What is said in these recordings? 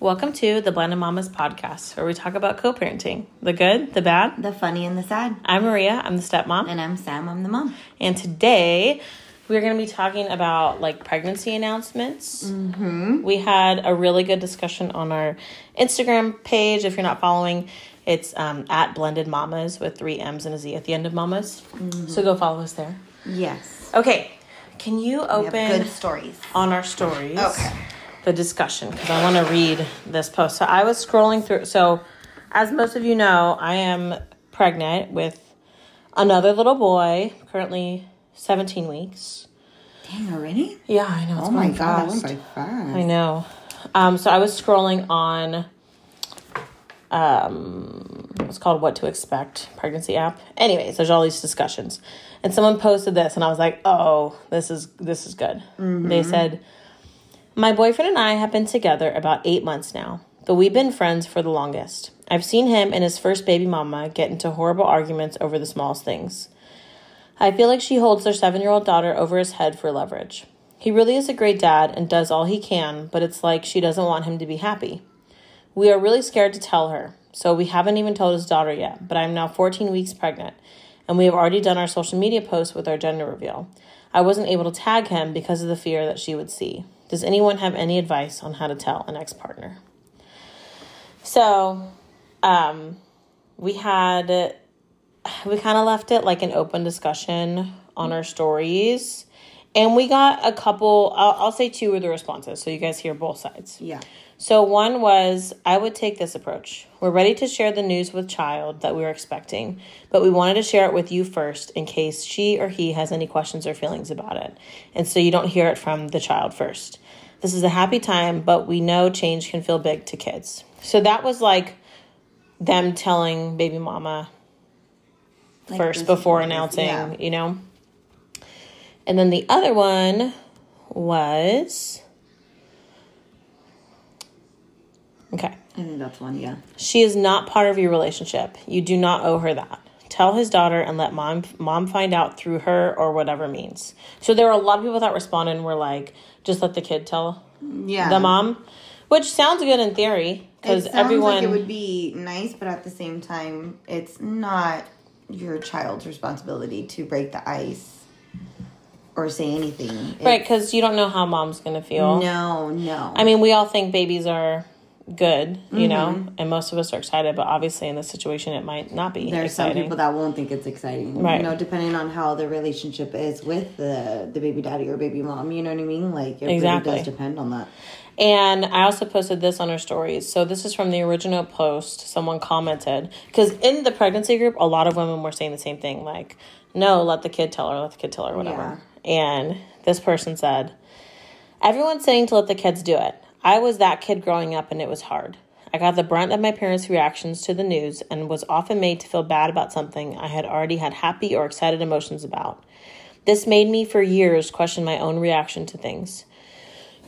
Welcome to the Blended Mamas podcast, where we talk about co parenting the good, the bad. The funny and the sad. I'm Maria, I'm the stepmom. And I'm Sam, I'm the mom. And today we're going to be talking about like pregnancy announcements. Mm-hmm. We had a really good discussion on our Instagram page. If you're not following, it's um, at Blended Mamas with three M's and a Z at the end of Mamas. So go follow us there. Yes. Okay, can you open good stories. on our stories? Okay. The discussion because I want to read this post. So I was scrolling through. So, as most of you know, I am pregnant with another little boy, currently 17 weeks. Dang, already? Yeah, I know. It's Oh my god, fast. that by fast. I know. Um, so I was scrolling on um it's called what to expect pregnancy app. Anyways, there's all these discussions. And someone posted this and I was like, "Oh, this is this is good." They said, "My boyfriend and I have been together about 8 months now, but we've been friends for the longest. I've seen him and his first baby mama get into horrible arguments over the smallest things. I feel like she holds their 7-year-old daughter over his head for leverage. He really is a great dad and does all he can, but it's like she doesn't want him to be happy. We are really scared to tell her, so we haven't even told his daughter yet, but I'm now 14 weeks pregnant, and we have already done our social media posts with our gender reveal. I wasn't able to tag him because of the fear that she would see. Does anyone have any advice on how to tell an ex partner? So, um, we had, we kind of left it like an open discussion on our stories. And we got a couple, I'll, I'll say two of the responses so you guys hear both sides. Yeah. So one was I would take this approach. We're ready to share the news with child that we are expecting, but we wanted to share it with you first in case she or he has any questions or feelings about it. And so you don't hear it from the child first. This is a happy time, but we know change can feel big to kids. So that was like them telling baby mama Like first before announcing, yeah. you know. And then the other one was Okay. I think that's one, yeah. She is not part of your relationship. You do not owe her that. Tell his daughter and let mom mom find out through her or whatever means. So there were a lot of people that responded and were like, just let the kid tell Yeah. the mom, which sounds good in theory because everyone like it would be nice, but at the same time, it's not your child's responsibility to break the ice or say anything. Right because you don't know how mom's gonna feel. No, no. I mean, we all think babies are good, you know, Mm-hmm. and most of us are excited, but obviously in this situation it might not be There's some exciting. people that won't think it's exciting. Right. You know, depending on how the relationship is with the the baby daddy or baby mom. You know what I mean? Like it Exactly. really does depend on that. And I also posted this on our stories. So this is from the original post. Someone commented because in the pregnancy group, a lot of women were saying the same thing, like, "No, let the kid tell her, let the kid tell her, whatever." And this person said, "Everyone's saying to let the kids do it. I was that kid growing up, and it was hard. I got the brunt of my parents' reactions to the news, and was often made to feel bad about something I had already had happy or excited emotions about. This made me for years question my own reaction to things."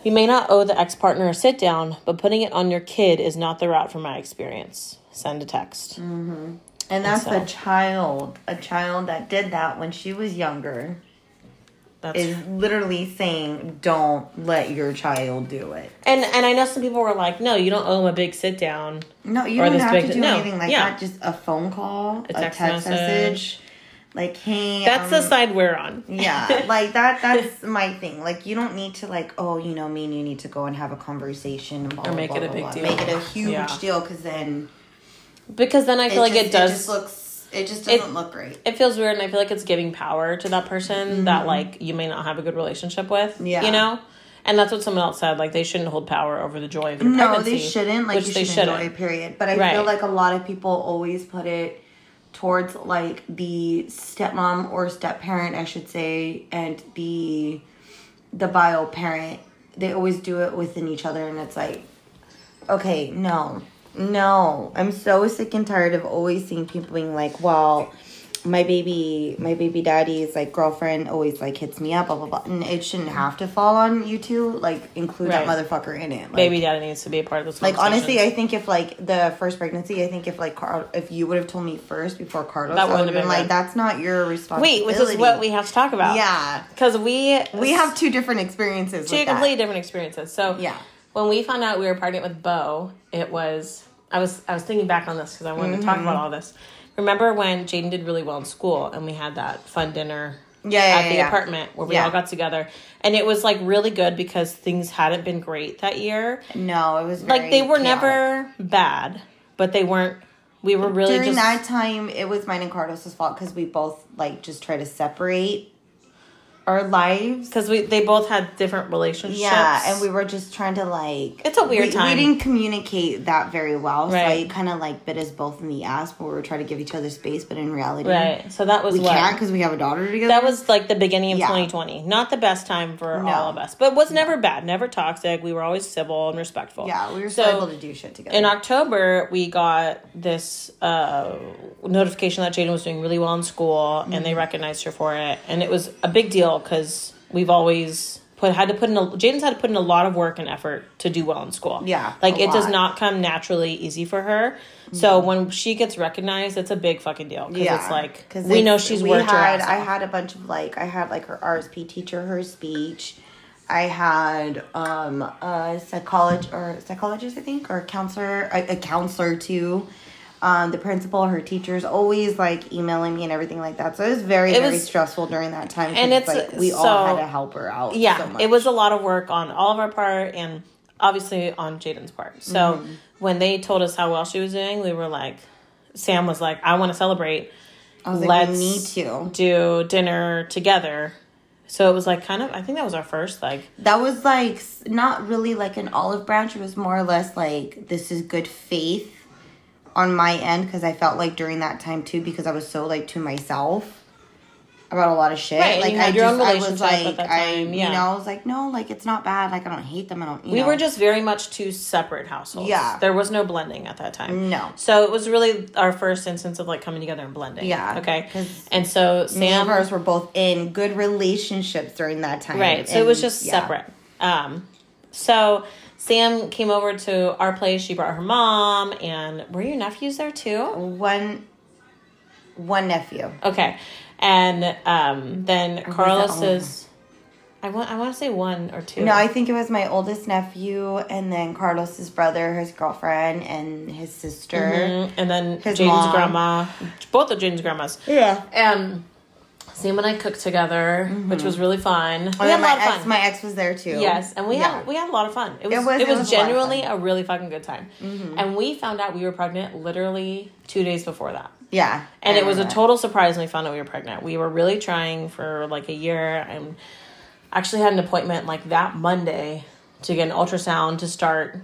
You may not owe the ex partner a sit down, but putting it on your kid is not the route from my experience. Send a text. Mm-hmm. And that's so- a child, a child that did that when she was younger That's is literally saying, "Don't let your child do it." and and I know some people were like, no, you don't owe him a big sit down. No, you don't have to do no, anything like yeah. that. Just a phone call, a text text, message. message. like, "Hey." That's the um, side we're on. Yeah, like that. That's my thing. Like, you don't need to like, oh, you know, me and you need to go and have a conversation blah, Or make blah, it a big blah. deal. Make it a huge Yeah. deal because then Because then I feel like just, it does. just looks. It just doesn't look great. it feels weird and I feel like it's giving power to that person mm-hmm. that like you may not have a good relationship with. Yeah. You know? And that's what someone else said. Like they shouldn't hold power over the joy of your No, pregnancy. they shouldn't. Like which you they should shouldn't. enjoy. Period. But I Right. feel like a lot of people always put it towards like the stepmom or step parent, I should say, and the the bio parent. They always do it within each other, and it's like, okay, no, no. I'm so sick and tired of always seeing people being like, well. My baby, my baby daddy's like girlfriend always like hits me up, blah blah blah, and it shouldn't have to fall on you two. Like include Right. that motherfucker in it. Like, Baby daddy needs to be a part of this. like honestly. I think if like the first pregnancy, I think if like Car- if you would have told me first before Carlos, That I would wouldn't have been been like, that's not your responsibility. Wait, which is what we have to talk about. Yeah, Because we we have two different experiences. two with that. completely different experiences. So Yeah. When we found out we were pregnant with Bo, it was I was I was thinking back on this because I wanted to talk Mm-hmm. about all this. Remember when Jaden did really well in school and we had that fun dinner Yeah, yeah, at the yeah. apartment where we all got together, and it was like really good because things hadn't been great that year. No, it was Like they were chaotic. never bad, but they weren't. We were really during just that time. It was mine and Carlos's fault because we both like just try to separate our lives. because we they both had different relationships. Yeah, and we were just trying to like. It's a weird we, time. We didn't communicate that very well, so Right. it kind of like bit us both in the ass. But we were trying to give each other space, but in reality, right. So that was we what can't because we have a daughter together. that was like the beginning of Yeah. 2020. Not the best time for No. all of us, but was never bad, never toxic. We were always civil and respectful. yeah, we were still So, able to do shit together. In October, we got this uh, notification that Jaden was doing really well in school, and Mm-hmm. they recognized her for it, and it was a big deal because we've always put had to put in a Jaden's had to put in a lot of work and effort to do well in school. Yeah, like it does not come naturally easy for her. So when she gets recognized, it's a big fucking deal because it's like we know she's we worked her had, I had a bunch of like I had like her RSP teacher, her speech. I had um a psychologist or psychologist, I think, or a counselor, a, a counselor too. Um, the principal, her teachers, always like emailing me and everything like that. So it was very, It very was- stressful during that time. and it's- like we all had to help her out. yeah, so much. it was a lot of work on all of our part and obviously on Jaden's part. So Mm-hmm. when they told us how well she was doing, we were like, Sam was like, I want to celebrate. I was let's we need to. do dinner together. So it was like kind of, I think that was our first like, That was like not really like an olive branch. It was more or less like this is good faith on my end because I felt like during that time too because I was so like to myself about a lot of shit. Right, like you had I your own just I was like I time, you yeah. know I was like no like it's not bad like I don't hate them I don't you we know. were just very much two separate households. Yeah. There was no blending at that time. No. So it was really our first instance of like coming together and blending. Yeah, okay. And so me and Sam hers were both in good relationships during that time. Right. So it was just yeah. separate. Um, so Sam came over to our place. She brought her mom, and were your nephews there too? One one nephew. Okay. And um, then was Carlos that is. I want. I want to say one or two. No, I think it was my oldest nephew and then Carlos's brother, his girlfriend, and his sister. Mhm. And then His Jaden's grandma, both of Jaden's grandmas. Yeah. And Sam and I cooked together, which was really fun. We And had a lot of ex, fun. my ex was there too. Yes, and we Yeah. had we had a lot of fun. It was it was- was, it was a lot of genuinely. Mm-hmm. a really fucking good time. And we found out we were pregnant literally two days before that. yeah, And it was a total surprise when we found out we were pregnant. We were really trying for like a year and actually had an appointment like that Monday to get an ultrasound to start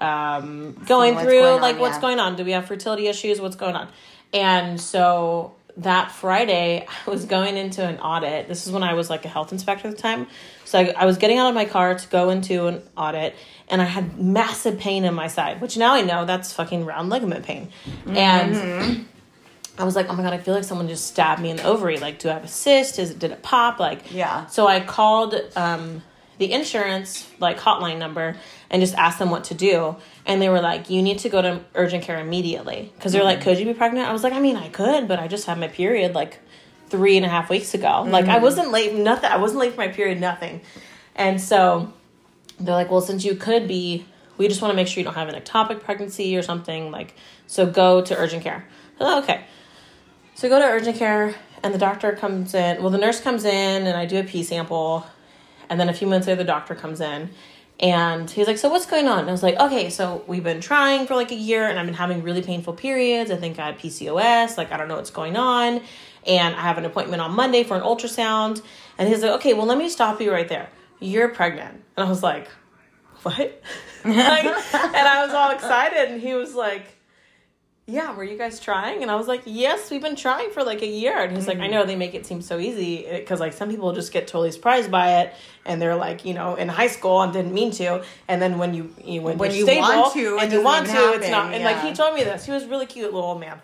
um, going through going on, like what's yeah. going on. Do we have fertility issues? What's going on? And so that Friday, I was going into an audit. This is when I was like a health inspector at the time. So I, I was getting out of my car to go into an audit, and I had massive pain in my side, which now I know that's fucking round ligament pain. And I was like, oh my god, I feel like someone just stabbed me in the ovary. Like, do I have a cyst? Is it did it pop? Like, Yeah. So I called um, the insurance like hotline number and just asked them what to do, and they were like, you need to go to urgent care immediately because they're like, mm-hmm. could you be pregnant? I was like, I mean, I could, but I just had my period like three and a half weeks ago. Like, I mm-hmm. wasn't late. Nothing. I wasn't late for my period. Nothing. And so they're like, well, since you could be, we just want to make sure you don't have an ectopic pregnancy or something. Like, so go to urgent care. Thought, okay. So I go to urgent care, and the doctor comes in. Well, the nurse comes in, and I do a pee sample. And then a few minutes later, the doctor comes in, and he's like, So what's going on? And I was like, Okay, so we've been trying for like a year, and I've been having really painful periods. I think I have PCOS. Like, I don't know what's going on. And I have an appointment on Monday for an ultrasound. And he's like, Okay, well, let me stop you right there. You're pregnant. And I was like, What? like, and I was all excited, and he was like, yeah, were you guys trying? And I was like, yes, we've been trying for like a year. And he's like, I know they make it seem so easy because like some people just get totally surprised by it, and they're like, you know, in high school and didn't mean to, and then when you, you when, When you stable want to, and you want to, even it's not. And like he told me this, he was a really cute little old man.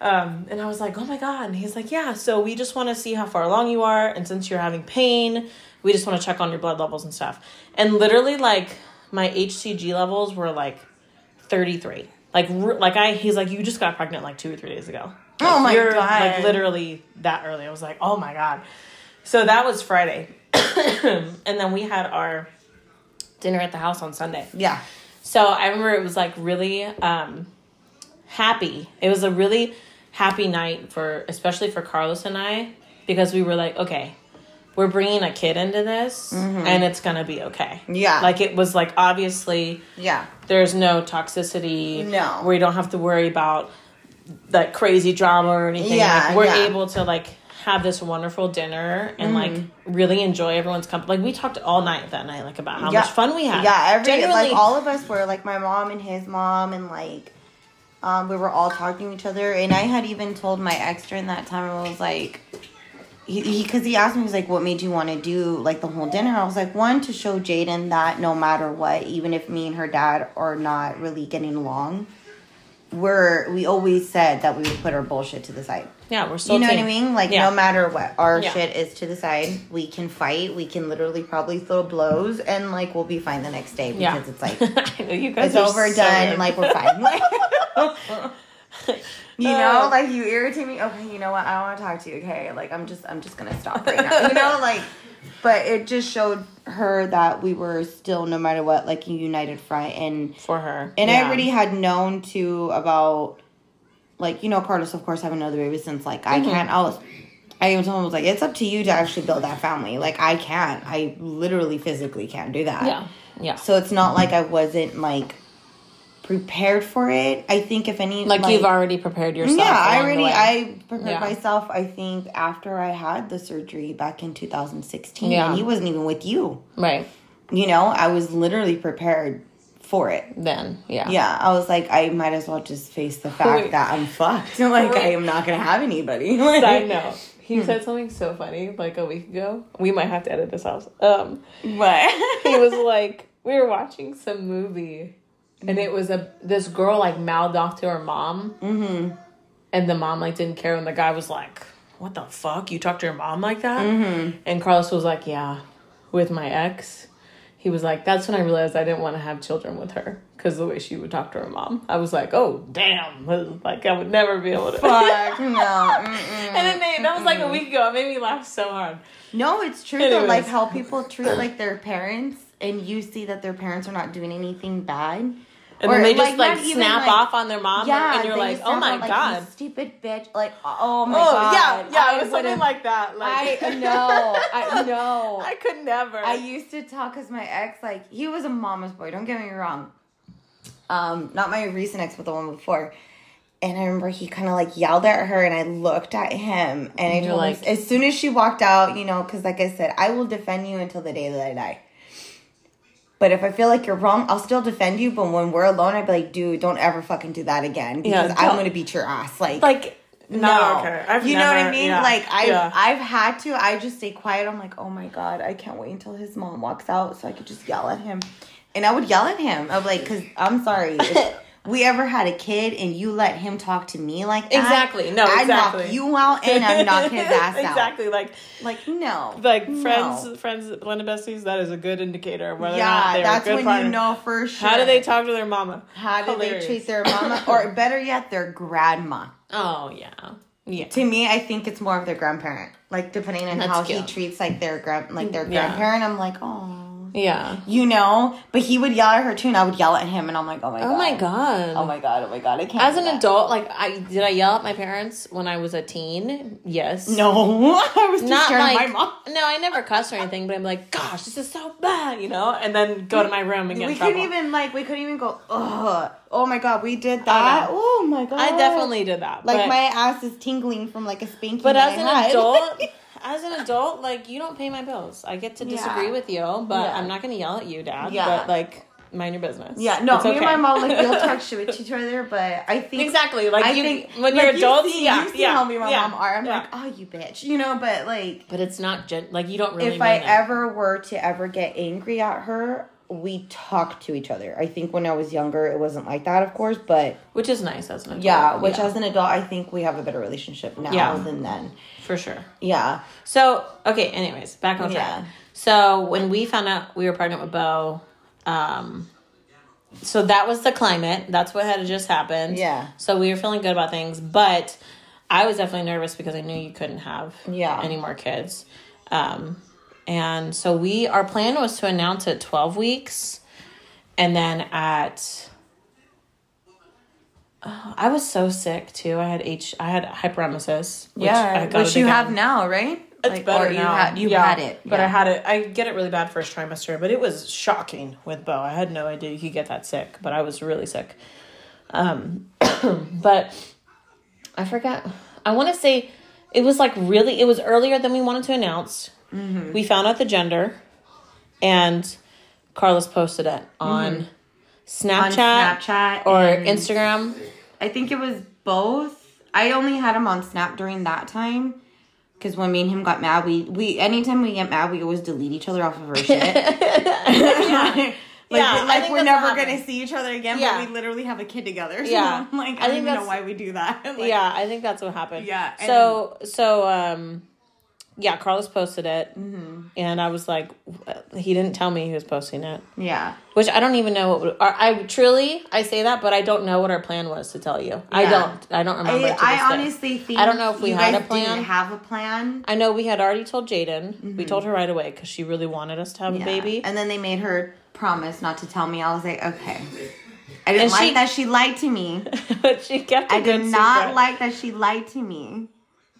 Um, and I was like, oh my god. And he's like, yeah. So we just want to see how far along you are, and since you're having pain, we just want to check on your blood levels and stuff. And literally, like my HCG levels were like 33. Like, like I, he's like, you just got pregnant like two or three days ago. Like, Oh my you're, God. Like literally that early. I was like, oh my god. So that was Friday, and then we had our dinner at the house on Sunday. Yeah. So I remember it was like really um, happy. It was a really happy night for, especially for Carlos and I, because we were like, okay, we're bringing a kid into this, and it's gonna be okay. Mm-hmm. Yeah. like it was like obviously Yeah. there's no toxicity. No. we don't have to worry about that crazy drama or anything. Yeah, like, we're yeah. able to like have this wonderful dinner and like Mm-hmm. really enjoy everyone's company. Like we talked all night that night, like about how Yeah. much fun we had. Yeah, every Genuinely- like all of us were like my mom and his mom and like um we were all talking to each other and I had even told my ex during that time I was like he because he, asked me he's like what made you want to do like the whole dinner I was like one to show Jaden that no matter what even if me and her dad are not really getting along we're we always said that we would put our bullshit to the side yeah, we're still. you know team. what I mean? Like Yeah. no matter what, our Yeah. shit is to the side. We can fight. We can literally probably throw blows, and like we'll be fine the next day because Yeah. it's like I know you guys it's are over, so done. Like we're fine. you know, Uh. like you irritate me. Okay, you know what? I don't want to talk to you. Okay, like I'm just I'm just gonna stop right now. You know, like. But it just showed her that we were still, no matter what, like a united front, and for her. and Yeah. I already had known too about, like, you know, Carlos, of course, having another baby since, like, I Mm-hmm. can't, I was, I even told him, I was like, it's up to you to actually build that family. Like, I can't. I literally physically can't do that. Yeah, yeah. So it's not like I wasn't, like, prepared for it. I think if any, like, you've already prepared yourself. yeah, I already. I prepared Yeah. myself, I think, after I had the surgery back in 2016. Yeah. And he wasn't even with you. right You know, I was literally prepared for it. then. Yeah, Yeah, I was like, I might as well just face the fact Wait. that I'm fucked. Like, I am not gonna have anybody. Like, Side note. He said something so funny like a week ago. We might have to edit this out. Um, What? he was like, we were watching some movie, and it was a this girl like mouthed off to her mom, mm-hmm. and the mom like didn't care, and the guy was like, "What the fuck? You talk to your mom like that?" Mm-hmm. And Carlos was like, "Yeah, with my ex." He was like, "That's when I realized I didn't want to have children with her because the way she would talk to her mom." I was like, "Oh damn!" Like I would never be able to. Fuck no. And then they, that was like a week ago. It made me laugh so hard. No, it's true though. Like how people treat like their parents, and you see that their parents are not doing anything bad, And then they just like, even, snap like- off on their mom, Yeah, and you're like, "Oh my like, god!" "You stupid bitch! Like, oh my Oh god! yeah, yeah, I it was something like that. Like I know, I know. I could never. I used to talk because my ex, like, he was a mama's boy. Don't get me wrong. Um, not my recent ex, but the one before. And I remember he kind of like yelled at her, and I looked at him, and I You're told like- him as soon as she walked out, you know, because like I said, I will defend you until the day that I die. But if I feel like you're wrong, I'll still defend you. But when we're alone, I'd be like, dude, don't ever fucking do that again Yeah, because I'm gonna beat your ass. Like, like no, okay. I've you know what I mean? yeah, Like I've yeah. I've had to. I just stay quiet. I'm like, oh my god, I can't wait until his mom walks out so I could just yell at him, and I would yell at him. I'm like, cause I'm sorry. We ever had a kid and you let him talk to me like that, Exactly. No, I'd exactly. knock you out and I'd knock his ass out. exactly. Like Like no, like no. friends, friends, blended besties. That is a good indicator of whether or not they're a good family. Yeah, that's when partner. you know for sure. How do they talk to their mama? How do Hilarious. they treat their mama, or better yet, their grandma? Oh yeah, yeah. To me, I think it's more of their grandparent. Like depending on That's how cute. he treats like their grand like their Yeah. grandparent, I'm like, oh, Yeah. you know. But he would yell at her too, and I would yell at him, and I'm like, oh my oh god, Oh my god. oh my god, oh my god, I can't. As an adult, like I did, I yell at my parents when I was a teen. Yes. no, I was Not like my mom. no, I never cussed or anything, but I'm like, gosh, this is so bad, you know, and then go to my room and get We couldn't even like we couldn't even go. Ugh. Oh my god, we did oh, that. Oh my god, I definitely did that. like but, my ass is tingling from like a spanking. But as an adult, as an adult, like you don't pay my bills. I get to disagree Yeah. with you, but Yeah. I'm not to yell at you, Dad. Yeah. But like, mind your business. yeah, no, It's me and my mom like we'll talk shit with each other, but I think Exactly. Like I you, think when like, you're you adults, see- yeah, you see yeah, how me and my yeah, mom are. I'm yeah. like, oh, you bitch, you know. But like, But it's not gen- like you don't really. if I it. ever were to ever get angry at her, we talk to each other. I think when I was younger, it wasn't like that, of course, but which is nice as an adult. yeah, which as an adult, I think we have a better relationship now Yeah. than then. for sure. Yeah, So okay. Anyways, back on track. Yeah. So when we found out we were pregnant with Bo, um, so that was the climate. That's what had just happened. Yeah. So we were feeling good about things, but I was definitely nervous because I knew you couldn't have Yeah. any more kids. Um, And so we our plan was to announce at 12 weeks and then at oh, I was so sick too. I had H I had hyperemesis. which I yeah, got which you again. have now, right? It's Like, better or you now. had you Yeah, had it, but I had it. I get it really bad first trimester, but it was shocking with Bo. I had no idea you could get that sick, but I was really sick. Um, but I forgot. I want to say it was like really. It was earlier than we wanted to announce. Mm-hmm. We found out the gender, and Carlos posted it on Snapchat, Mm-hmm. on Snapchat or Instagram. I think it was both. I only had him on Snap during that time. Because when me and him got mad, we we anytime we get mad, we always delete each other off of our shit. like, Yeah, like we're never gonna see each other again, Yeah. but we literally have a kid together. So Yeah. I'm like I I, don't even know why we do that. Like, yeah, I think that's what happened. Yeah, so so um, yeah, Carlos posted it, Mm-hmm. and I was like, he didn't tell me he was posting it, yeah. which I don't even know what. Would, I truly I say that, but I don't know what our plan was to tell you. I don't. I don't remember. I, I honestly think I don't know if we had a plan. Didn't have a plan. I know we had already told Jaden. We told her right away because she really wanted us to have Mm-hmm. Yeah. a baby. And then they made her promise not to tell me. I was like, okay. I didn't And like she- that she lied to me. but she kept. I I did not like that she lied to me.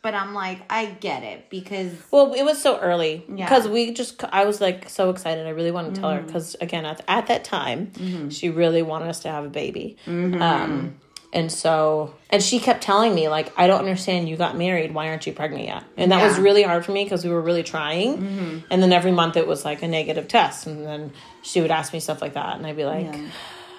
But I'm like, I get it because Well, it was so early Yeah. because we just. I was like so excited. I really wanted to tell her Mm-hmm. because again, at, at that time, she really wanted us to have a baby. Mm-hmm. Um, and so, and she kept telling me like, I don't understand. You got married. Why aren't you pregnant yet? And that was Yeah. Mm-hmm. really hard for me because we were really trying. And then every month it was like a negative test, and then she would ask me stuff like that, and I'd be like,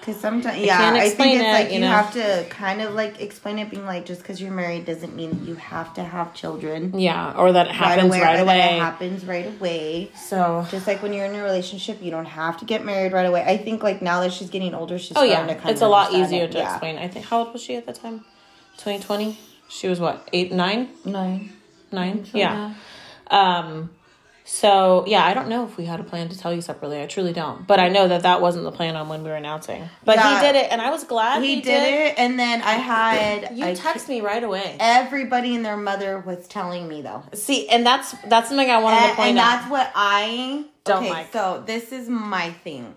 Because sometimes, yeah, can't I think it's it, like you you, know? have to kind of like explain it, being like, just because you're married doesn't mean that you have to have children yeah, or that it happens right or that away. it happens right away. So, Just like when you're in a relationship, you don't have to get married right away. I think like now that she's getting older, she's oh starting yeah, to kind of. it's a lot easier it. to Yeah. explain. I think how old was she at that time? Twenty twenty. She was what eight, nine, nine, nine. nine. Nine. nine yeah um so yeah i don't know if we had a plan to tell you separately. I truly don't. But i know that that wasn't the plan on when we were announcing. But he did it and i was glad He, did, it, and then I had you I- text me right away. Everybody and their mother was telling me though. see and that's that's something i wanted to and, point and out. that's what I Don't okay, like. So this is my thing.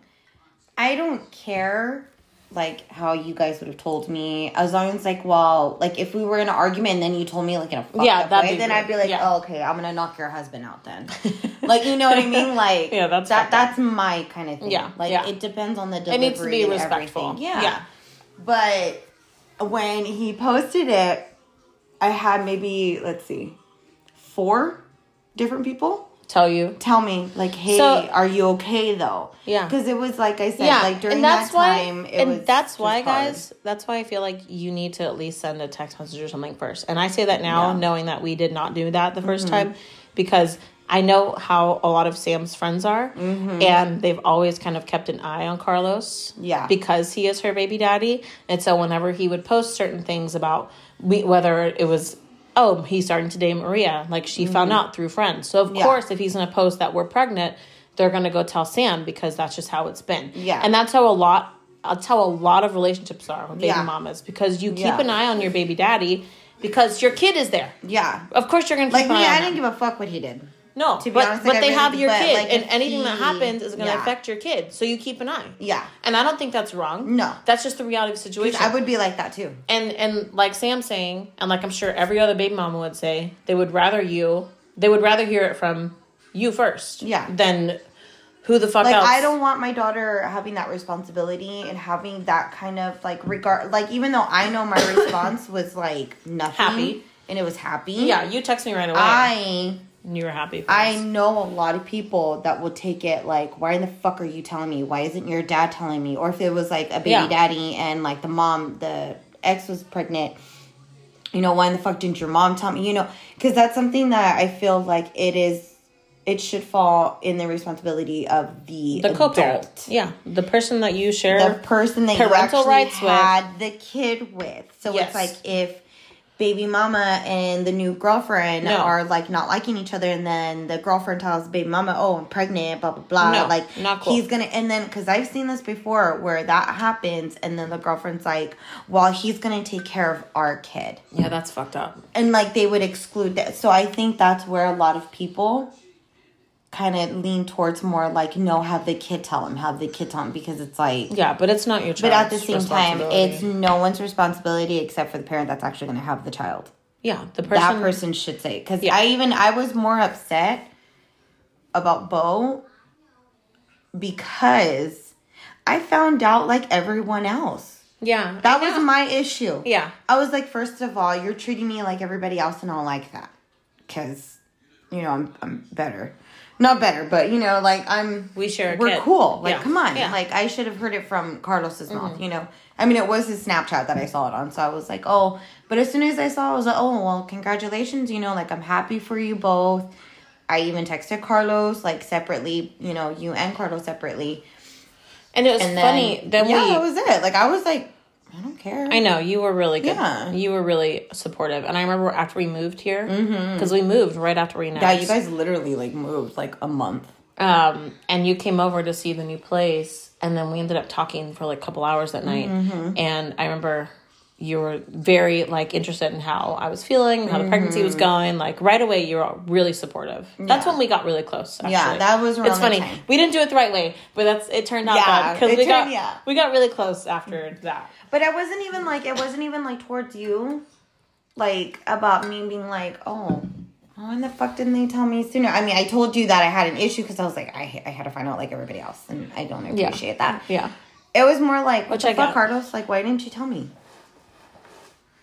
I don't care like how you guys would have told me. As long as like well like if we were in an argument and then you told me like in a fucked Yeah, up way, then great. I'd be like Yeah. oh okay I'm gonna knock your husband out then. Like you know what I mean? Like Yeah, that's that that's my kind of thing. Yeah, like yeah. it depends on the it needs to be respectful. everything. yeah. Yeah. But when he posted it, I had maybe, let's see, four different people tell you tell me, like, hey, So- are you okay though? Yeah. Because it was, like I said, yeah like during and that's that why time, it and that's why hard. guys that's why i feel like you need to at least send a text message or something first and i say that now Yeah. Mm-hmm. knowing that we did not do that the 1st time because i know how a lot of sam's friends are and they've always kind of kept an eye on carlos Mm-hmm. Yeah. because he is her baby daddy and so whenever he would post certain things about we, whether it was oh he's starting to date maria like she found out through friends so of Mm-hmm. Yeah. course if he's going to post that we're pregnant they're going to go tell sam because that's just how it's been Yeah. and that's how a lot that's how a lot of relationships are with baby Yeah. mamas because you keep Yeah. an eye on your baby daddy because your kid is there Yeah. of course you're going to Like me, I didn't give a fuck what he did. No to be but, honest, but like, they really- have your kid like, and anything that happens is going to yeah. affect your kid so you keep an eye Yeah. and i don't think that's wrong No. that's just the reality of the situation I would be like that too. and and like Sam's saying, and like I'm sure every other baby mama would say, they would rather you they would rather hear it from you first. Yeah. Than who the fuck Like else. I don't want my daughter having that responsibility and having that kind of like regard. Like even though I know my response was like nothing, Happy. and it was happy. Yeah, you text me right away. I and you were happy. For I know a lot of people that will take it like, why in the fuck are you telling me? Why isn't your dad telling me? Or if it was like a baby Yeah. daddy and like the mom, the ex was pregnant, you know, why in the fuck didn't your mom tell me? You know, because that's something that I feel like it is, it should fall in the responsibility of the the co-parent. adult. Yeah, the person that you share. The person that you parental actually rights with. the kid with. So Yes. it's like if baby mama and the new girlfriend No. are like not liking each other and then the girlfriend tells baby mama oh i'm pregnant blah blah blah No, like not cool. he's gonna and then because i've seen this before where that happens and then the girlfriend's like well he's gonna take care of our kid yeah, that's fucked up. and like they would exclude that so i think that's where a lot of people kind of lean towards more like no, have the kid tell him, have the kid tell him because it's like. Yeah, but it's not your child. But at the same time, it's no one's responsibility except for the parent that's actually going to have the child. yeah, the person. that person should say because Yeah. I even I was more upset about Bo because I found out like everyone else. Yeah, That I was know. my issue. Yeah. I was like, first of all, you're treating me like everybody else, and I don't like that because you know I'm I'm better. Not better, but you know, like I'm. We share a We're kid. cool. Like, Yeah. come on. Yeah. Mm-hmm. Like, I should have heard it from Carlos's mouth. You know, I mean, it was his Snapchat that I saw it on, so I was like, oh. But as soon as I saw, it, I was like, oh well, congratulations. You know, like I'm happy for you both. I even texted Carlos like separately. You know, you and Carlos separately. and it was And then, funny. Then yeah, we. that was it. Like I was like, I don't care. I know you were really good. Yeah. You were really supportive, and I remember after we moved here, because we moved right after we announced. Yeah, you guys literally like moved like a month. um, and you came over to see the new place, and then we ended up talking for like a couple hours that night. Mm-hmm. And I remember you were very like interested in how I was feeling, how the pregnancy Mm-hmm. was going. Like right away, you were really supportive. That's when we got really close. Actually. Yeah, that was It's funny. time. We didn't do it the right way, but that's it turned out Yeah, good because we got yeah. we got really close after that. But I wasn't even like it wasn't even like towards you, like about me being like, oh, when the fuck didn't they tell me sooner? I mean, I told you that I had an issue because I was like, I I had to find out like everybody else, and I don't Yeah. appreciate that. Yeah. It was more like, what Which the I fuck, get. Carlos? Like, why didn't you tell me?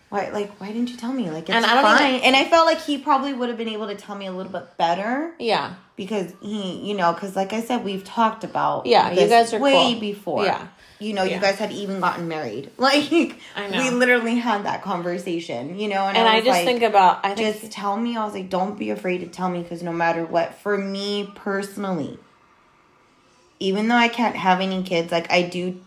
Why, like, why didn't you tell me? Like, it's And I don't fine. even- and I felt like he probably would have been able to tell me a little bit better Yeah. because he, you know, because like I said, we've talked about Yeah, you guys are way cool. before. Yeah. You know, Yeah. you guys had even gotten married. Like, I know. we literally had that conversation. You know, and, And I, I, just like, think about I think just tell me. I was like, don't be afraid to tell me because no matter what, for me personally, even though I can't have any kids, like I do,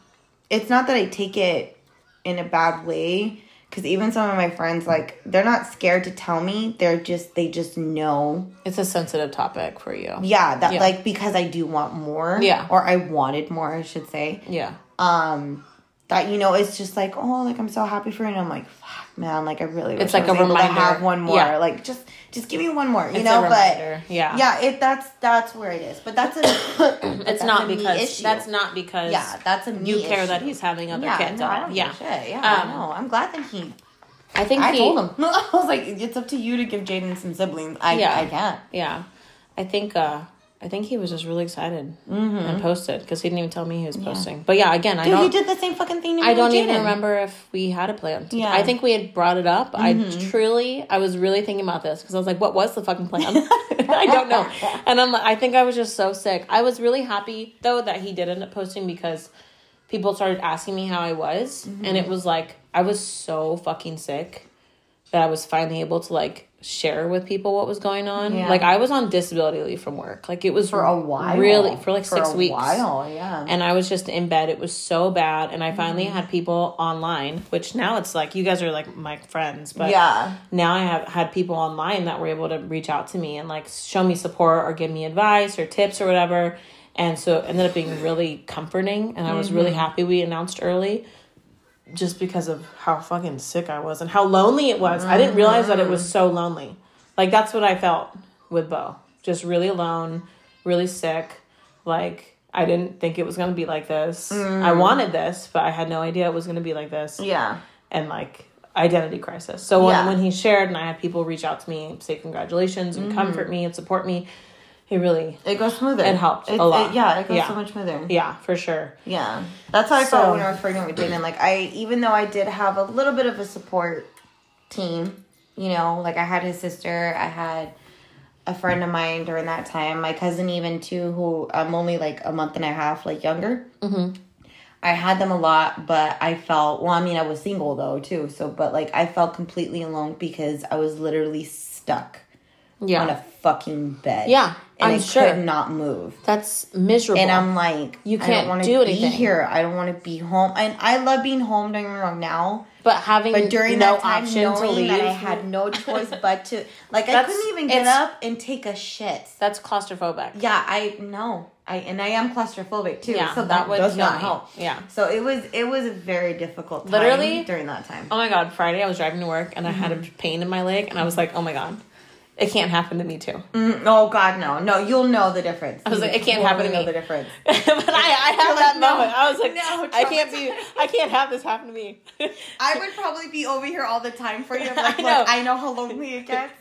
it's not that I take it in a bad way. Because even some of my friends, like, they're not scared to tell me. They're just, they just know it's a sensitive topic for you. yeah that Yeah. like because i do want more Yeah. or i wanted more i should say Yeah. Um that you know it's just like oh like i'm so happy for you and i'm like fuck man like i really It's wish I like a was able to have one more Yeah. like just just give me one more you It's know a but Yeah. yeah it that's that's where it is but that's a It's that's not a because issue. that's not because yeah that's a me you care issue. that he's having other yeah, kids. no, I don't yeah. shit. Yeah, Um, I know. I'm glad that he. I think I he, told him. I was like, it's up to you to give Jaden some siblings. I, Yeah. I can't. Yeah, I think uh I think he was just really excited and posted because he didn't even tell me he was posting. But yeah, again, I Mm-hmm. Dude, he don't. did the same fucking thing I don't even remember if we had a plan. Yeah. Mm-hmm. I think we had brought it up. I truly, I was really thinking about this because I was like, "What was the fucking plan?" I don't know. And I'm, like, I think I was just so sick. I was really happy though that he did end up posting because people started asking me how I was, Mm-hmm. and it was like I was so fucking sick that I was finally able to like share with people what was going on. Yeah. Like I was on disability leave from work. Like it was for a while. really for like For six a weeks. While, yeah. And I was just in bed. It was so bad. And I finally Mm-hmm. had people online, which now it's like you guys are like my friends, but yeah. now I have had people online that were able to reach out to me and like show me support or give me advice or tips or whatever. And so it ended up being really comforting. And I was really Mm-hmm. happy we announced early just because of how fucking sick I was and how lonely it was. I didn't realize that it was so lonely. Like that's what I felt with Bo. Just really alone, really sick. Like I didn't think it was gonna be like this. I mm. wanted this, but I had no idea it was gonna be like this. Yeah. And like identity crisis. So when, Yeah. when he shared and I had people reach out to me say congratulations and mm-hmm. comfort me and support me, it really It goes smoother. It helped It- a lot. it- yeah, it goes Yeah. so much smoother. yeah, for sure. Yeah. That's how I So- felt when I was pregnant with Jaden. Like I even though I did have a little bit of a support team, you know, like I had his sister, I had a friend of mine during that time, my cousin even too, who I'm only like a month and a half like younger. Mm-hmm. I had them a lot, but I felt well. I mean, I was single though too, so but like I felt completely alone because I was literally stuck Yeah. on a fucking bed. Yeah, and I'm I sure. could not move. That's miserable. And I'm like, You can't wanna do be anything. here. I don't want to be home. And I love being home. Don't get me wrong. Now, but having but during no that time, option to knowing leave, that I had no choice but to, like, I couldn't even get up and take a shit. that's claustrophobic. Yeah, I know. I and I am claustrophobic too. Yeah, so that that, would does not help. Yeah. So it was it was a very difficult time Literally- during that time. Oh my god, Friday I was driving to work and I had a mm-hmm. pain in my leg and I was like, oh my god. It can't happen to me too. Mm, oh God, no, no. You'll know the difference. I was like, it can't happen to me. Know the difference. but I, I had You're that like, no, moment. I was like, no, I can't be, I can't have this happen to me. I would probably be over here all the time for you. I'm like, I look, know. I know how lonely it gets.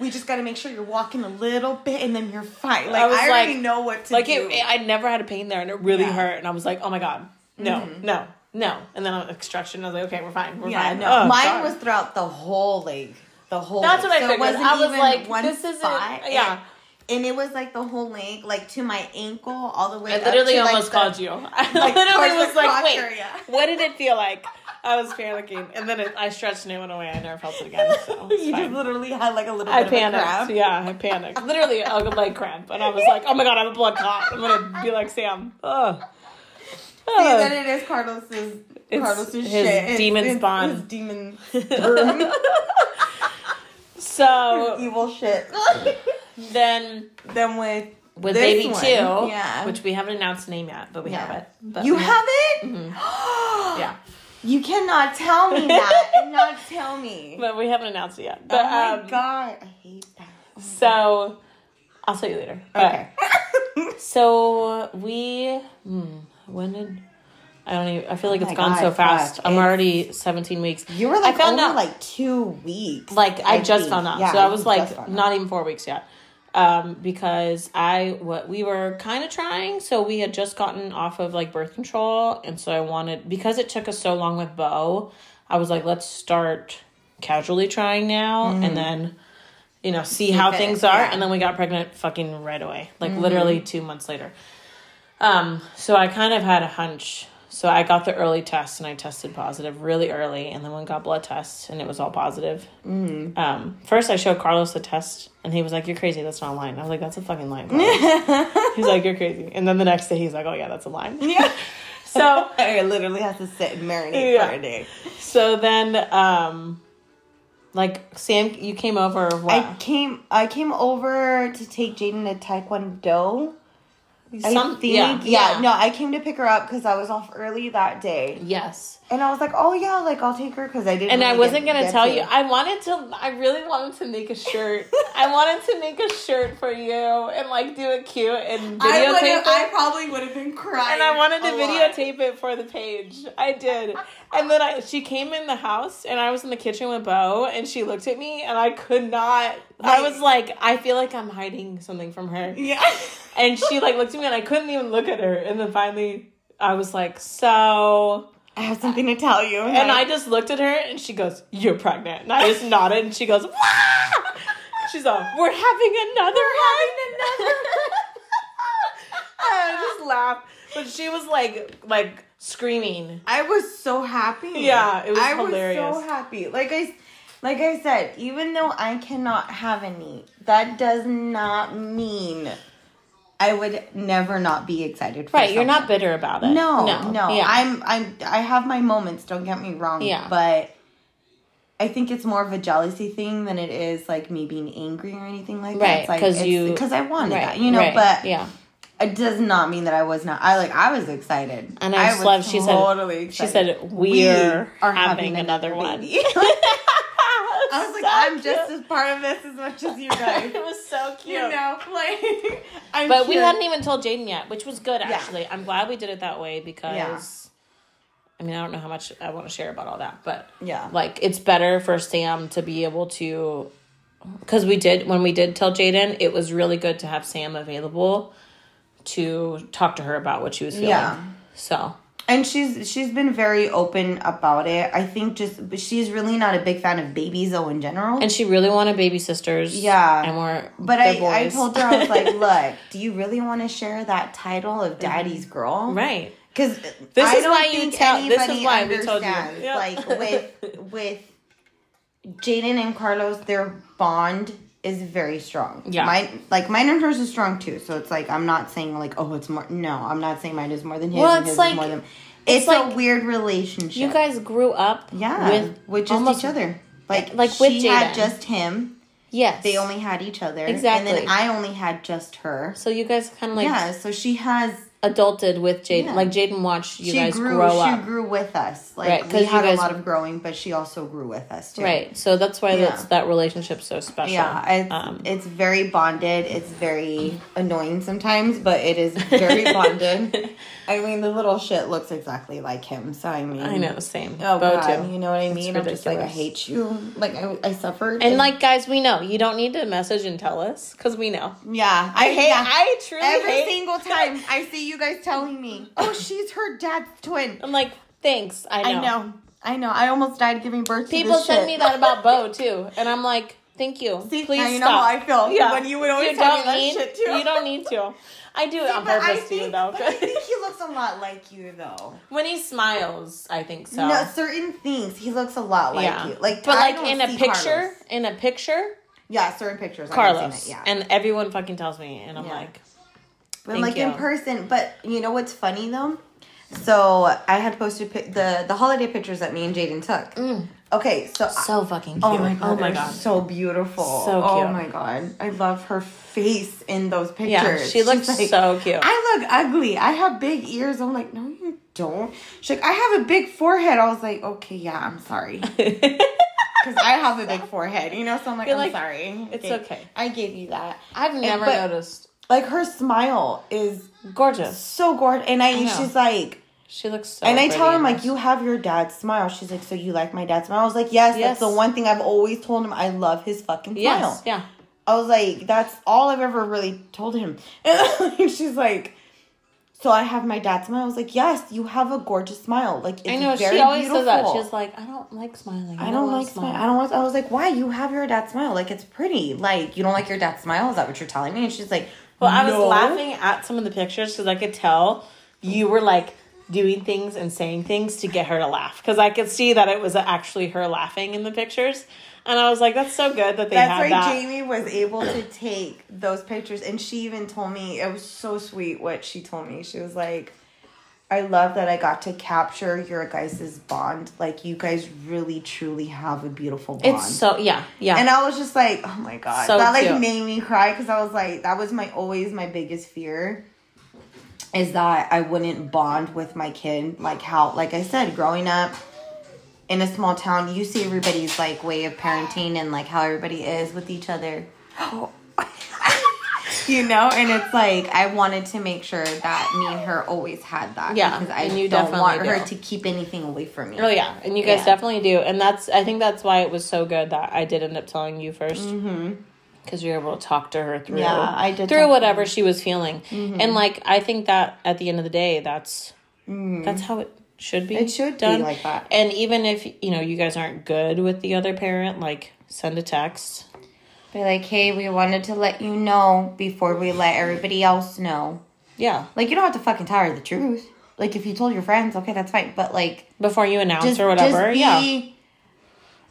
We just got to make sure you're walking a little bit, and then you're fine. Like I I, already like- know what to do. like do. it, I never had a pain there, and it really Yeah. Mm-hmm. hurt. And I was like, oh my god, no, no, no. And then I extraction. I was like, okay, we're fine, we're yeah, fine. no, Oh, mine God. was throughout the whole leg, the whole. That's what I So it wasn't I was even like, one this isn't- spot. yeah. It- and it was like the whole leg, like to my ankle, all the way. I literally to, like, almost the- called you. I like, literally was like, wait, what did it feel like? I was panicking, and then it, I stretched and it went away. I never felt it again. So You fine. just literally had like a little I bit of a panicked. Yeah, I panicked. Literally a leg cramp, and I was like, "Oh my god, I have a blood clot. I'm gonna be like Sam." Ugh. See, then it is Carlos's. It's Carlos's his shit. Demon it's spawn. His demon. So evil shit. then then with with baby one, two, yeah, which we haven't announced the name yet, but we Yeah. have it. But you have it. yeah, You cannot tell me that and not tell me. but we haven't announced it yet. But oh my um, god, I hate that. so I'll tell you later. But- Okay. So we hmm, when did I don't even I feel like Oh it's gone so fast. fuck. I'm It's- already 17 weeks. you were like I found only out like two weeks. like I, just think. found out. Yeah, so I was like not even 4 weeks yet. Um because I what we were kind of trying so we had just gotten off of like birth control and so I wanted because it took us so long with Bo, I was like let's start casually trying now and then you know see how it- things are yeah. and then we got pregnant fucking right away like literally two months later um so i kind of had a hunch so i got the early test and i tested positive really early and then went and got blood tests and it was all positive mm. um first i showed carlos the test and he was like you're crazy that's not a line i was like that's a fucking line he's like you're crazy and then the next day he's like oh yeah that's a line Yeah. so I literally have to sit and marinate Yeah. for a day. so then um like sam you came over what I came I came over to take Jaden to Taekwondo. I Some- think yeah, yeah, yeah. no, I came to pick her up because I was off early that day. yes And I was like, oh yeah, like I'll take her because I didn't. And I wasn't get- gonna get tell to- you. I wanted to. I really wanted to make a shirt. I wanted to make a shirt for you and like do it cute and I, videotape would've- I probably would have been crying. And I wanted to lot. videotape it for the page. I did. And then I, she came in the house, and I was in the kitchen with Bo, and she looked at me, and I could not. I was like, I feel like I'm hiding something from her. Yeah. And she like looked at me, and I couldn't even look at her. And then finally, I was like, so. I have something to tell you. And I just looked at her and she goes, You're pregnant. And I just nodded and she goes, Wah! She's all, We're having another one. I just laughed. But she was like like screaming. I was so happy. Yeah, it was hilarious. I hilarious. was so happy. Like I, like I said, even though I cannot have any, that does not mean I would never not be excited. For Right, you're not bitter about it. No, no, Yeah. I'm, I'm, I have my moments. Don't get me wrong. Yeah. but I think it's more of a jealousy thing than it is like me being angry or anything like that. Right, It's like, you- because I wanted right, that, you know. right, But yeah. it does not mean that I was not. I like I was excited, And I just was love- she said- totally She said, We're are having, another, one. baby. I was like, So I'm cute. just as part of this as much as you guys. it was so cute. you know, like I'm But we hadn't even told Jaden yet, which was good Yeah. actually. I'm glad we did it that way because Yeah. I mean I don't know how much I want to share about all that, but Yeah. like it's better for Sam to be able to because we did when we did tell Jaden, it was really good to have Sam available to talk to her about what she was feeling. Yeah. So and she's she's been very open about it. I think just but she's really not a big fan of babies though in general. and she really wanted baby sisters. Yeah. and we're but I, I told her I was like, look, do you really want to share that title of daddy's mm-hmm. girl? right. Because This I is why you tell- this is why we told you. Like with with Jaden and Carlos, their bond is very strong. Yeah. mine like mine and hers is strong too. So it's like I'm not saying like oh it's more. No, I'm not saying mine is more than his. Well, it's his like- is more than. it's It's, like a weird relationship. You guys grew up yeah, with with, just almost- each other. Like like with she had just him. Yes. They only had each other. Exactly. And then I only had just her. So you guys kind of like yeah, so she has adulted with Jaden. Yeah. Like Jaden watched you she guys grew. grow she up. grew with us. Like Right, we had guys- a lot of growing, but she also grew with us too. Right. So that's why Yeah. that's that relationship's so special. Yeah, it's, Um, it's very bonded. It's very annoying sometimes, but it is very bonded. I mean, the little shit looks exactly like him. So I mean, I know, same. Oh Bo God, too. you know what I mean? I'm just like, I hate you. Like I, I suffered. And like guys, we know you don't need to message and tell us because we know. yeah, I hate. yeah. I truly Every hate. single time I see you guys telling me, "Oh, she's her dad's twin." I'm like, thanks. I know. I know, I know. I almost died giving birth. People to this send shit. me that about Bo too, and I'm like, thank you. See, Please now you know stop. how I feel when you would always tell me that need, shit, too. You don't need to. I do it on But I purpose too, think, though. but I think he looks a lot like you, though. when he smiles, I think so. No, certain things he looks a lot like yeah, you. Like, but I like in a picture, Carlos. in a picture, Yeah, certain pictures. I Carlos, it, yeah. and everyone fucking tells me, and I'm Yeah. like, But like you. in person, but you know what's funny though? So I had posted the the holiday pictures that me and Jaden took. Mm. Okay, so so fucking oh cute. oh my god, oh my god. so beautiful. So oh cute. Oh my god, I love her face in those pictures. Yeah, she looks like, so cute. I look ugly. I have big ears. I'm like, no, you don't. She's like, I have a big forehead. I was like, okay, yeah, I'm sorry. Because I have a big forehead, you know, so I'm like, You're I'm like, sorry. it's okay. I gave you that. I've never but- noticed. Like her smile is Gorgeous. so gorgeous. And I, know. she's like, She looks so. and I tell him like, you have your dad's smile. She's like, so you like my dad's smile? I was like, yes, Yes. that's the one thing I've always told him. I love his fucking smile. Yes. Yeah. I was like, that's all I've ever really told him. And she's like, so I have my dad's smile. I was like, yes, you have a gorgeous smile. Like it's I know. very She always beautiful. says that. She's like, I don't like smiling. I don't wanna like smile. I don't want. I was like, why? You have your dad's smile. Like it's pretty. Like you don't like your dad's smile. Is that what you're telling me? And she's like, Well, I was laughing at some of the pictures because I could tell you were like doing things and saying things to get her to laugh because I could see that it was actually her laughing in the pictures, and I was like, "That's so good that they That's had that." Jamie was able to take those pictures, and she even told me it was so sweet what she told me. She was like, "I love that I got to capture your guys' bond. Like you guys really truly have a beautiful bond." It's so yeah, yeah. and I was just like, "Oh my god!" So that like cute. made me cry because I was like, that was my always my biggest fear. Is that I wouldn't bond with my kid like how like I said growing up in a small town you see everybody's like way of parenting and like how everybody is with each other you know and it's like i wanted to make sure that me and her always had that Yeah, because i and you don't want definitely her to keep anything away from me oh yeah, and you guys Yeah. definitely do, and that's I think that's why it was so good that I did end up telling you first. Mm-hmm. Because you were able to talk to her through, Mm-hmm. Yeah, I did through whatever she was feeling, and like I think that at the end of the day, that's that's how it should be. Mm-hmm. It should be like that. And even if you know you guys aren't good with the other parent, like send a text. be like hey we wanted to let you know before we let everybody else know Yeah, like you don't have to fucking tell her the truth like if you told your friends okay that's fine but like before you announce just, or whatever. just be, yeah,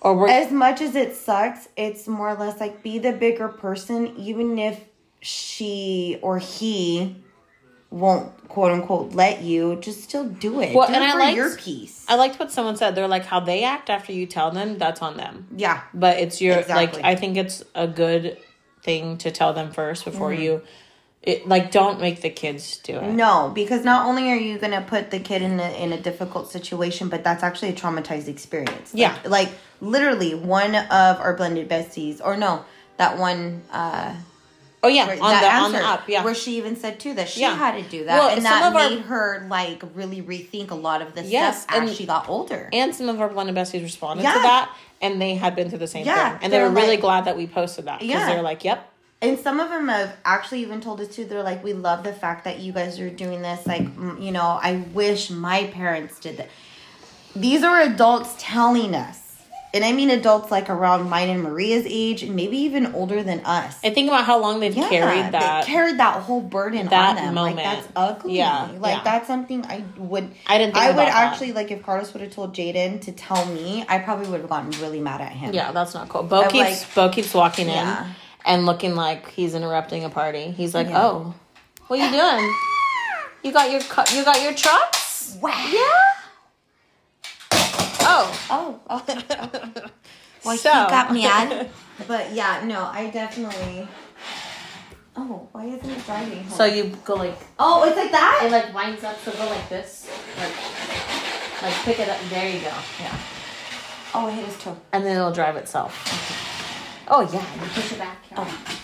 or we're as much as it sucks, it's more or less like be the bigger person, even if she or he won't quote unquote let you, just still do it. Well, do and it I for liked- your peace. I liked what someone said. They're like how they act after you tell them. That's on them. yeah. But it's your Exactly. like I think it's a good thing to tell them first before Mm-hmm. you it like don't make the kids do it. No, because not only are you gonna put the kid in a in a difficult situation, but that's actually a traumatized experience. Like- Yeah. Like, literally one of our blended besties, or no, that one uh Oh yeah, where- on that the on the up, yeah. Where she even said too that she Yeah. had to do that, Well, and that of our- made her like really rethink a lot of the Yes, stuff as she got older. and some of our blended besties responded Yeah. to that and they had been through the same Yeah, thing. And they they're were really glad that we posted that. Because Yeah. they were like, Yep. And some of them have actually even told us too. They're like, "We love the fact that you guys are doing this. Like, you know, I wish my parents did that." These are adults telling us, and I mean adults like around mine and Maria's age, and maybe even older than us. And think about how long they've Yeah, carried that. they carried that whole burden that on them. moment. Like that's ugly. Yeah, like yeah. that's something I would. I didn't think I would about that. actually like if Carlos would have told Jaden to tell me. I probably would have gotten really mad at him. yeah, that's not cool. Bo I'm keeps like- Bo keeps walking in Yeah. And looking like he's interrupting a party. He's like, Yeah. "Oh, what are you doing? You got your cu- you got your trucks? Wow. Yeah. Oh, Oh. oh. Well, So- he got mad. But yeah, no, I definitely. Oh, why isn't it driving? So you go like oh, it's like that. it like winds up. So go like this, like like pick it up. There you go. Yeah, oh, it hit his toe. and then it'll drive itself. Oh yeah, you push it back. Oh.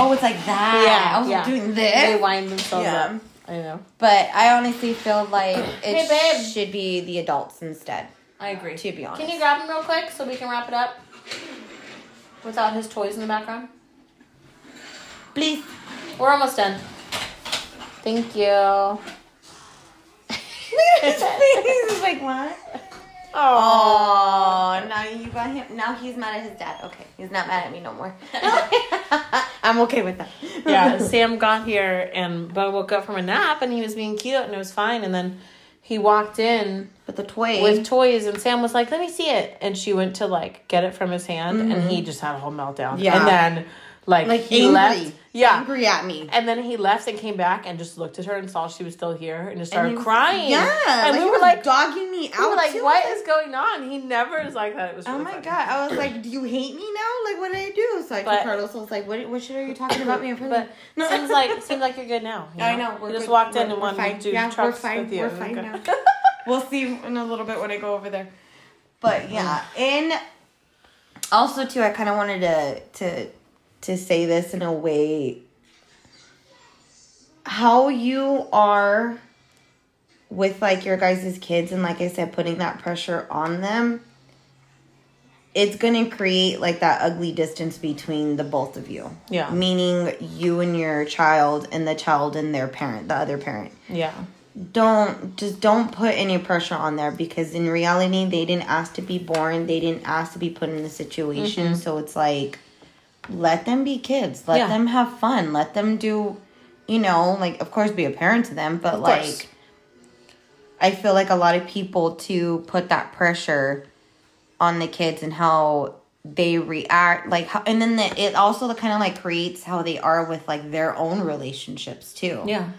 Oh, it's like that. Yeah, I was yeah. doing They this. wind themselves Yeah. up. I know. But I honestly feel like it Hey, should be the adults instead. I agree. To be honest. Can you grab him real quick so we can wrap it up without his toys in the background? Please. We're almost done. Thank you. Look at his face. He's like, what? Oh. Now you got him. Now he's mad at his dad. Okay, he's not mad at me no more. I'm okay with that. yeah, Sam got here and Bo woke up from a nap and he was being cute and it was fine. And then he walked in But the toy. with toys and Sam was like, "Let me see it." And she went to like get it from his hand and mm-hmm. he just had a whole meltdown. Yeah. And then like, like he angry. left. Yeah. Angry at me. And then he left and came back and just looked at her and saw she was still here and just And started was- crying. Yeah. And like we were like, dogging me out. we were like, too. what is going on? He never is like that. It was Oh my funny. god! I was like, "Do you hate me now? Like, what did I do?" So I But- Carlos, I was like, "What? What shit are you talking about me in front of?" But seems like seems like you're good now. you I know. We're you just good. walked in We're- and we're wanted to do yeah, we're fine with you. we're fine now we'll see in a little bit when I go over there. But yeah, mm. and also too, I kind of wanted to to to say this in a way. How you are with like your guys' kids, and like I said, putting that pressure on them. It's gonna create like that ugly distance between the both of you. Yeah. Meaning you and your child, and the child and their parent, the other parent Yeah. don't just don't put any pressure on there because in reality they didn't ask to be born they didn't ask to be put in the situation mm-hmm. so it's like let them be kids let Yeah. them have fun let them do you know like of course be a parent to them but Of like course. i feel like a lot of people to put that pressure on the kids and how they react like how, and then the, it also kind of like creates how they are with like their own relationships too Yeah.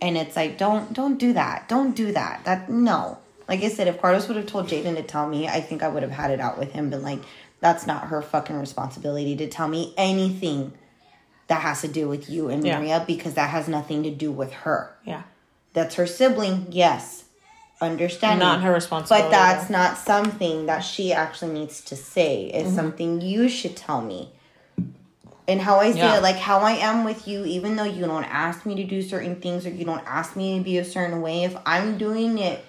and it's like don't don't do that don't do that that no like i said if carlos would have told jaden to tell me i think i would have had it out with him been like that's not her fucking responsibility to tell me anything that has to do with you and Yeah. maria because that has nothing to do with her Yeah. that's her sibling yes understand Not her responsibility. but that's not something that she actually needs to say it's Mm-hmm. something you should tell me and how I say Yeah. it, like how I am with you, even though you don't ask me to do certain things or you don't ask me to be a certain way, if I'm doing it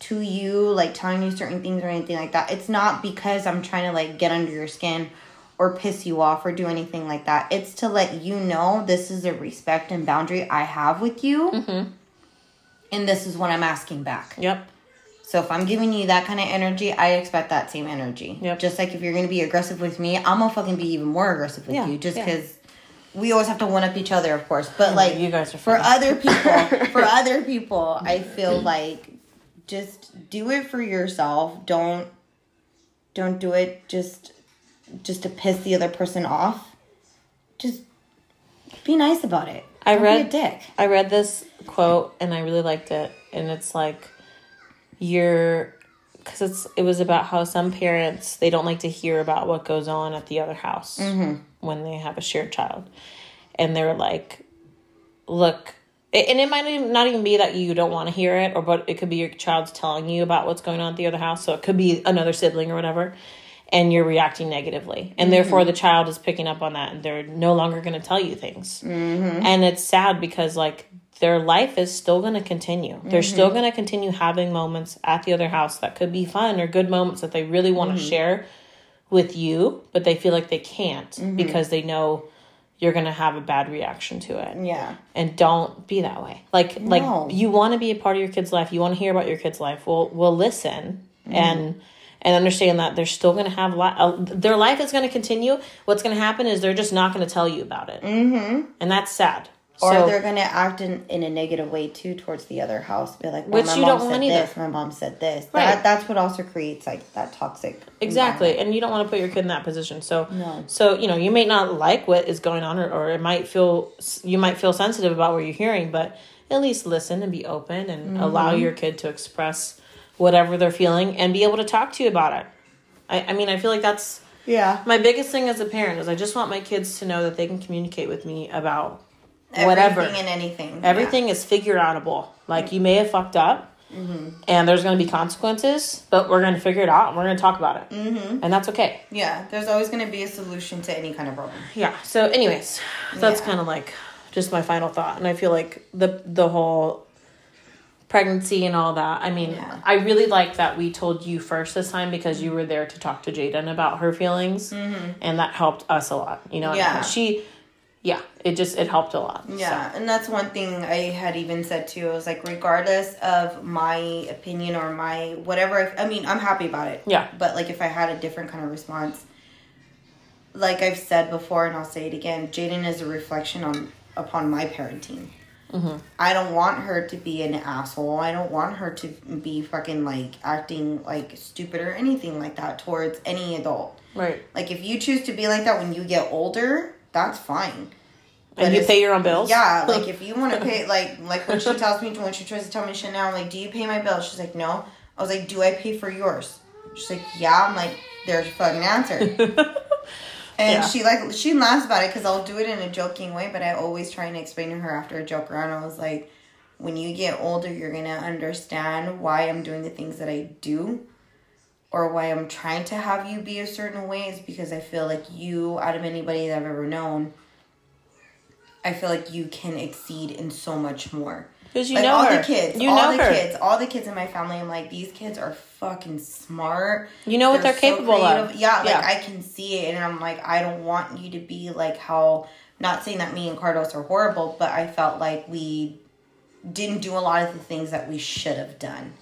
to you, like telling you certain things or anything like that, it's not because I'm trying to like get under your skin or piss you off or do anything like that. It's to let you know this is a respect and boundary I have with you. Mm-hmm. And this is what I'm asking back. Yep. So if I'm giving you that kind of energy, I expect that same energy. Yep. Just like if you're gonna be aggressive with me, I'm gonna fucking be even more aggressive with Yeah, you. Just yeah. because we always have to one up each other, of course. But like you guys are for other people, for other people, I feel like just do it for yourself. Don't don't do it just just to piss the other person off. Just be nice about it. I Don't read- dick. I read this quote and I really liked it, and it's like you're because it's it was about how some parents they don't like to hear about what goes on at the other house mm-hmm. when they have a shared child, and they're like, look. And it might even- not even be that you don't want to hear it, or but it could be your child's telling you about what's going on at the other house. So it could be another sibling or whatever, and you're reacting negatively, and mm-hmm. therefore the child is picking up on that, and they're no longer going to tell you things. Mm-hmm. And it's sad because like their life is still going to continue. They're mm-hmm. still going to continue having moments at the other house that could be fun or good moments that they really want to share with you but they feel like they can't because they know you're to have a bad reaction to it Yeah. and don't be that way like No. like you want to be a part of your kid's life you want to hear about your kid's life well we'll listen Mm-hmm. and and understand that they're still going to have li- uh, their life is going to continue what's going to happen is they're just not going to tell you about it mm-hmm. and that's sad Or so they're gonna act in, in a negative way too towards the other house. Be like, well, Which my you mom don't said want either. this, my mom said this. Right. That that's what also creates like that toxic. exactly and you don't want to put your kid in that position so No. so you know you may not like what is going on or, or it might feel you might feel sensitive about what you're hearing but at least listen and be open and allow Mm-hmm. your kid to express whatever they're feeling and be able to talk to you about it i, I mean i feel like that's Yeah. My biggest thing as a parent is I just want my kids to know that they can communicate with me about Everything whatever. and anything. Everything is figure outable. Like you may have fucked up, Mm-hmm. and there's going to be consequences, but we're going to figure it out and we're going to talk about it, mm-hmm. and that's okay. Yeah. yeah. There's always going to be a solution to any kind of problem. Yeah. So, anyways, that's Yeah. kind of like just my final thought, and I feel like the the whole pregnancy and all that. I mean, Yeah. I really like that we told you first this time because you were there to talk to Jaden about her feelings, and that helped us a lot. You know, Mm-hmm. Yeah. she, yeah, it just it helped a lot. Yeah, and that's one thing I had even said too. I was like, regardless of my opinion or my whatever, I mean, I'm happy about it. Yeah. But like, if I had a different kind of response, like I've said before, and I'll say it again, Jaden is a reflection on upon my parenting. Mm-hmm. I don't want her to be an asshole. I don't want her to be fucking like acting like stupid or anything like that towards any adult. Right. Like if you choose to be like that when you get older, that's fine. And you pay your own bills. Yeah, like if you want to pay, like like when she tells me when she tries to tell me shit now, I'm like, do you pay my bills? She's like, no. I was like, do I pay for yours? She's like, yeah. I'm like, there's your fucking answer. And Yeah. she like she laughs about it because I'll do it in a joking way, but I always try and explain to her after a joke around. I was like, when you get older, you're gonna understand why I'm doing the things that I do, or why I'm trying to have you be a certain way. Is because I feel like you, out of anybody that I've ever known, I feel like you can exceed in so much more. Because you like know all her. the kids, You all know the her. kids, all the kids in my family. I'm like, these kids are fucking smart. You know what they're, so capable of. creative. Yeah, like Yeah. I can see it, and I'm like, I don't want you to be like how. Not saying that me and Carlos are horrible, but I felt like we didn't do a lot of the things that we should have done.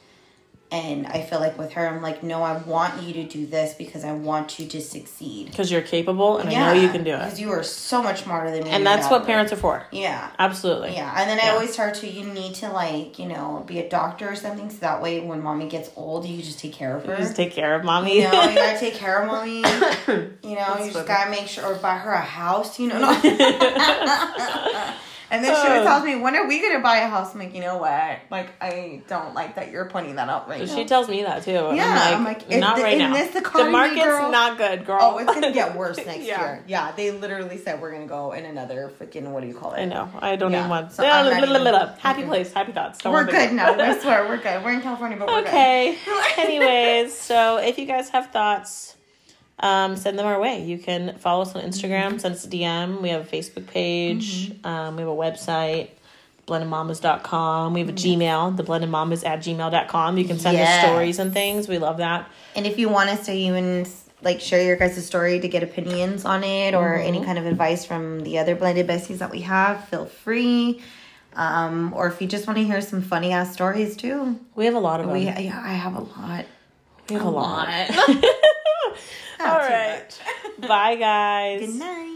And I feel like with her, I'm like, no, I want you to do this because I want you to succeed. Because you're capable, and I know you can do it. Because you are so much smarter than me. And that's what parents are for. Yeah. Absolutely. Yeah, and then I always tell her to, you need to like, you know, be a doctor or something, so that way when mommy gets old, you just take care of her. Just take care of mommy. you know, you gotta take care of mommy. You know, you just funny. gotta make sure, or buy her a house. You know. and then she Oh. tells me, "When are we gonna buy a house?" I'm like, you know what? Like, I don't like that you're pointing that out right now. She tells me that too. Yeah, I'm I'm like, like, not the- right now. this the market's girl- not good, girl. Oh, it's gonna get worse next Yeah. year. Yeah, they literally said we're gonna go in another freaking what do you call it? I know. I don't Yeah. even want. So I'm not even- happy place, happy thoughts. Don't We're worry good about it. now. I swear, we're good. We're in California, but we're Okay. Anyways, so if you guys have thoughts, um, send them our way. You can follow us on Instagram, Mm-hmm. send us a DM. We have a Facebook page. Um, we have a website, blendedmamas.com. We have a Gmail, the blendedmamas at gmail.com. You can send Yes. us stories and things. We love that. And if you want us to even like share your guys' story to get opinions on it or any kind of advice from the other blended besties that we have, feel free. Um, or if you just want to hear some funny ass stories too, We have a lot of them. we yeah, I have a lot. We have a lot. Not All right. Bye, guys. Good night.